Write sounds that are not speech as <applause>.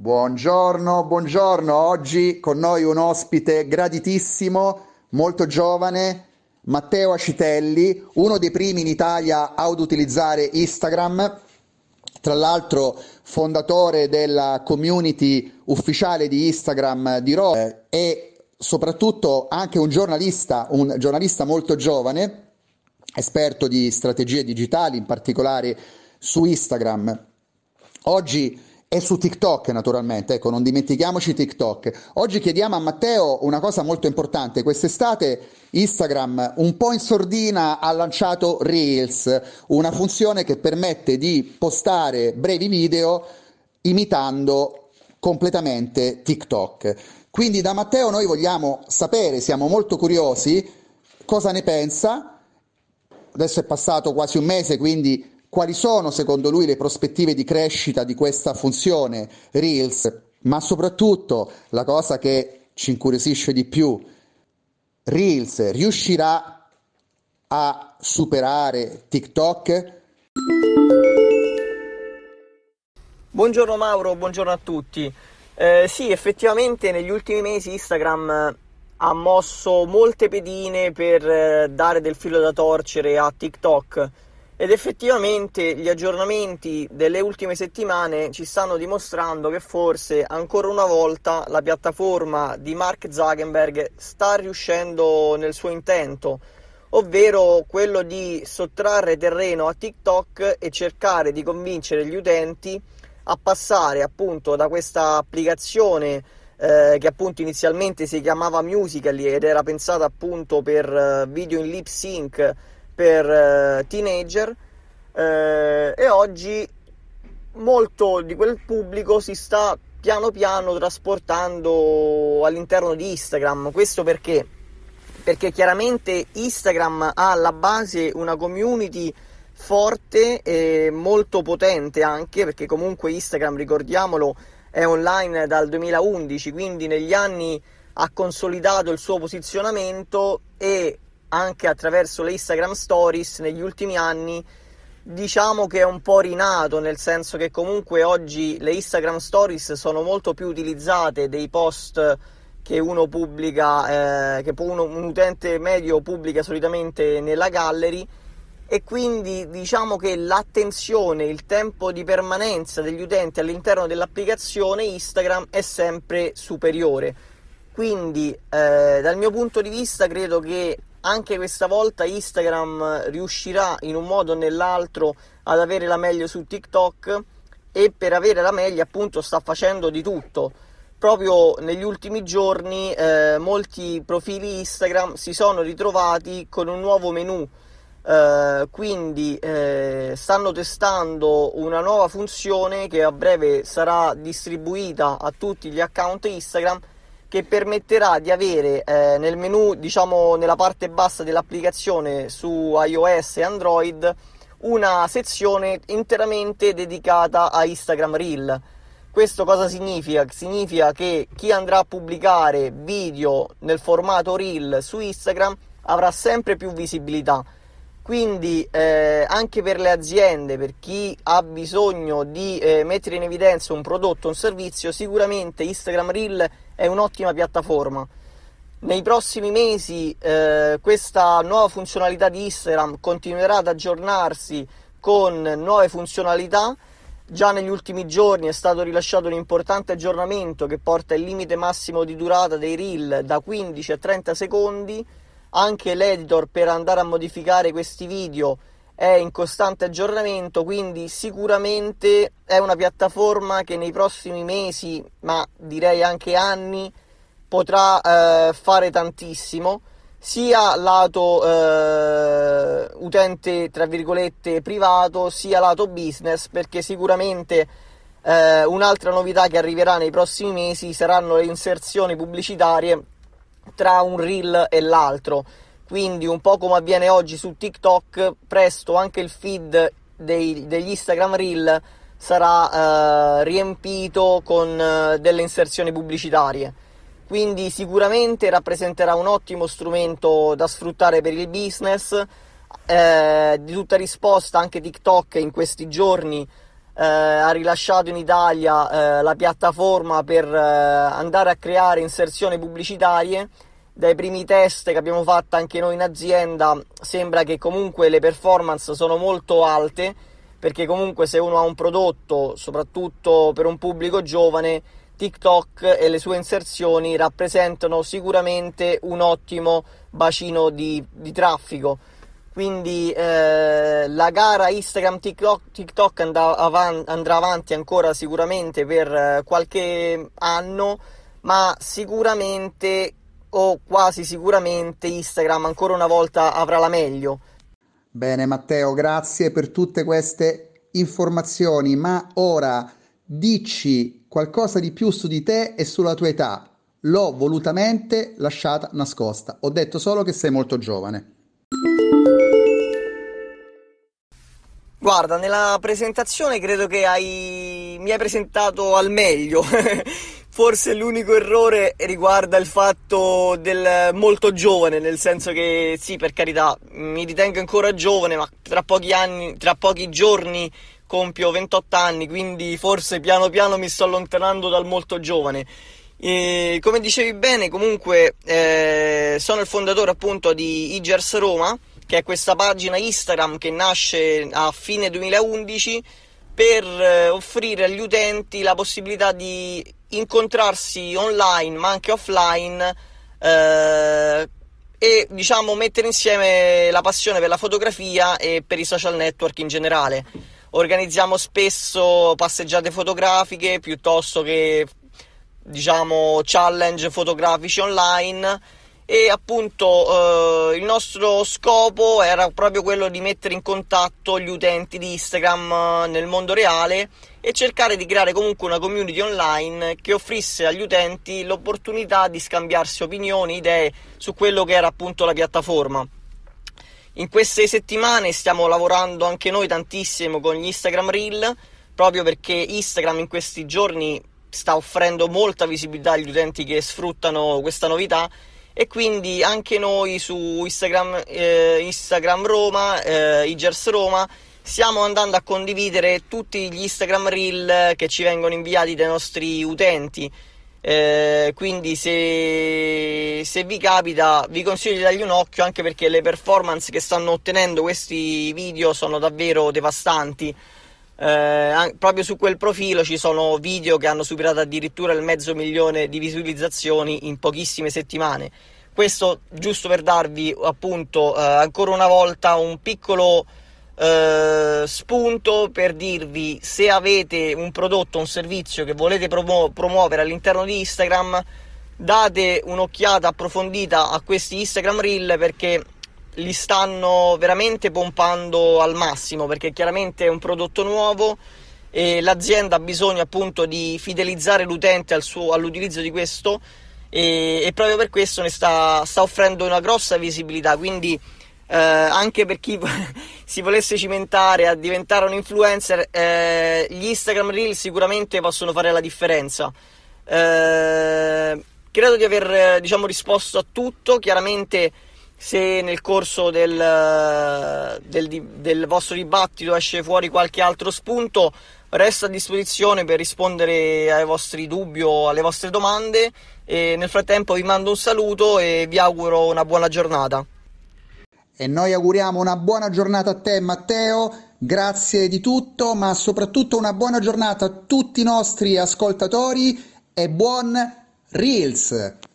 Buongiorno, buongiorno. Oggi con noi un ospite graditissimo, molto giovane, Matteo Acitelli, uno dei primi in Italia ad utilizzare Instagram, tra l'altro fondatore della community ufficiale di Instagram di Roma e soprattutto anche un giornalista, un giornalista molto giovane, esperto di strategie digitali, in particolare su Instagram. Oggi e su TikTok naturalmente, ecco, non dimentichiamoci TikTok. Oggi chiediamo a Matteo una cosa molto importante. Quest'estate Instagram, un po' in sordina, ha lanciato Reels, una funzione che permette di postare brevi video imitando completamente TikTok. Quindi da Matteo noi vogliamo sapere, siamo molto curiosi, cosa ne pensa. Adesso è passato quasi un mese, quindi quali sono secondo lui le prospettive di crescita di questa funzione Reels, ma soprattutto la cosa che ci incuriosisce di più, Reels riuscirà a superare TikTok? Buongiorno Mauro, buongiorno a tutti. Eh, sì, effettivamente negli ultimi mesi Instagram ha mosso molte pedine per eh, dare del filo da torcere a TikTok ed effettivamente gli aggiornamenti delle ultime settimane ci stanno dimostrando che forse ancora una volta la piattaforma di Mark Zuckerberg sta riuscendo nel suo intento, ovvero quello di sottrarre terreno a TikTok e cercare di convincere gli utenti a passare appunto da questa applicazione eh, che appunto inizialmente si chiamava Musical.ly ed era pensata appunto per eh, video in lip sync per eh, teenager eh, e oggi molto di quel pubblico si sta piano piano trasportando all'interno di Instagram. Questo perché? Perché chiaramente Instagram ha alla base una community forte e molto potente anche perché comunque Instagram, ricordiamolo, è online dal 2011, quindi negli anni ha consolidato il suo posizionamento e anche attraverso le Instagram Stories negli ultimi anni diciamo che è un po' rinato, nel senso che comunque oggi le Instagram Stories sono molto più utilizzate dei post che uno pubblica, eh, che uno, un utente medio pubblica solitamente nella gallery e quindi diciamo che l'attenzione, il tempo di permanenza degli utenti all'interno dell'applicazione Instagram è sempre superiore. Quindi eh, dal mio punto di vista credo che anche questa volta Instagram riuscirà in un modo o nell'altro ad avere la meglio su TikTok e per avere la meglio appunto sta facendo di tutto. Proprio negli ultimi giorni eh, molti profili Instagram si sono ritrovati con un nuovo menu, eh, quindi eh, stanno testando una nuova funzione che a breve sarà distribuita a tutti gli account Instagram che permetterà di avere eh, nel menu, diciamo nella parte bassa dell'applicazione su iOS e Android, una sezione interamente dedicata a Instagram Reel. Questo cosa significa? Significa che chi andrà a pubblicare video nel formato Reel su Instagram avrà sempre più visibilità. Quindi eh, anche per le aziende, per chi ha bisogno di eh, mettere in evidenza un prodotto un servizio, sicuramente Instagram Reel è un'ottima piattaforma. Nei prossimi mesi eh, questa nuova funzionalità di Instagram continuerà ad aggiornarsi con nuove funzionalità. Già negli ultimi giorni è stato rilasciato un importante aggiornamento che porta il limite massimo di durata dei reel da 15 a 30 secondi. Anche l'editor per andare a modificare questi video è in costante aggiornamento, quindi sicuramente è una piattaforma che nei prossimi mesi, ma direi anche anni, potrà eh, fare tantissimo, sia lato eh, utente, tra virgolette, privato, sia lato business, perché sicuramente eh, un'altra novità che arriverà nei prossimi mesi saranno le inserzioni pubblicitarie tra un reel e l'altro quindi un po' come avviene oggi su TikTok, presto anche il feed dei, degli Instagram Reel sarà eh, riempito con eh, delle inserzioni pubblicitarie. quindi sicuramente rappresenterà un ottimo strumento da sfruttare per il business. Eh, di tutta risposta anche TikTok in questi giorni eh, ha rilasciato in Italia eh, la piattaforma per eh, andare a creare inserzioni pubblicitarie. Dai primi test che abbiamo fatto anche noi in azienda sembra che comunque le performance sono molto alte perché comunque se uno ha un prodotto, soprattutto per un pubblico giovane, TikTok e le sue inserzioni rappresentano sicuramente un ottimo bacino di, di traffico. Quindi eh, la gara Instagram TikTok, TikTok andrà, avanti, andrà avanti ancora sicuramente per eh, qualche anno, ma sicuramente o quasi sicuramente Instagram ancora una volta avrà la meglio. Bene Matteo, grazie per tutte queste informazioni, ma ora dici qualcosa di più su di te e sulla tua età. L'ho volutamente lasciata nascosta. Ho detto solo che sei molto giovane. Guarda, nella presentazione credo che hai... mi hai presentato al meglio. <laughs> Forse l'unico errore riguarda il fatto del molto giovane, nel senso che sì, per carità, mi ritengo ancora giovane, ma tra pochi anni, tra pochi giorni compio 28 anni, quindi forse piano piano mi sto allontanando dal molto giovane. E, come dicevi bene, comunque eh, sono il fondatore appunto di Igers Roma, che è questa pagina Instagram che nasce a fine 2011 per eh, offrire agli utenti la possibilità di incontrarsi online ma anche offline eh, e diciamo mettere insieme la passione per la fotografia e per i social network in generale. Organizziamo spesso passeggiate fotografiche piuttosto che diciamo challenge fotografici online e appunto eh, il nostro scopo era proprio quello di mettere in contatto gli utenti di Instagram nel mondo reale e cercare di creare comunque una community online che offrisse agli utenti l'opportunità di scambiarsi opinioni, idee su quello che era appunto la piattaforma. In queste settimane stiamo lavorando anche noi tantissimo con gli Instagram Reel, proprio perché Instagram in questi giorni sta offrendo molta visibilità agli utenti che sfruttano questa novità e quindi anche noi su Instagram, eh, Instagram Roma, eh, Igers Roma, stiamo andando a condividere tutti gli Instagram Reel che ci vengono inviati dai nostri utenti. Eh, quindi se, se, vi capita vi consiglio di dargli un occhio anche perché le performance che stanno ottenendo questi video sono davvero devastanti. Eh, proprio su quel profilo ci sono video che hanno superato addirittura il mezzo milione di visualizzazioni in pochissime settimane. Questo giusto per darvi appunto eh, ancora una volta un piccolo eh, spunto per dirvi se avete un prodotto, un servizio che volete promu- promuovere all'interno di Instagram, date un'occhiata approfondita a questi Instagram Reel perché li stanno veramente pompando al massimo perché chiaramente è un prodotto nuovo e l'azienda ha bisogno appunto di fidelizzare l'utente al suo, all'utilizzo di questo e, e, proprio per questo ne sta, sta offrendo una grossa visibilità. Quindi eh, anche per chi <laughs> si volesse cimentare a diventare un influencer, eh, gli Instagram Reel sicuramente possono fare la differenza. Eh, credo di aver diciamo, risposto a tutto, chiaramente se nel corso del, del, del, vostro dibattito esce fuori qualche altro spunto, resto a disposizione per rispondere ai vostri dubbi o alle vostre domande e nel frattempo vi mando un saluto e vi auguro una buona giornata. E noi auguriamo una buona giornata a te Matteo, grazie di tutto, ma soprattutto una buona giornata a tutti i nostri ascoltatori e buon Reels!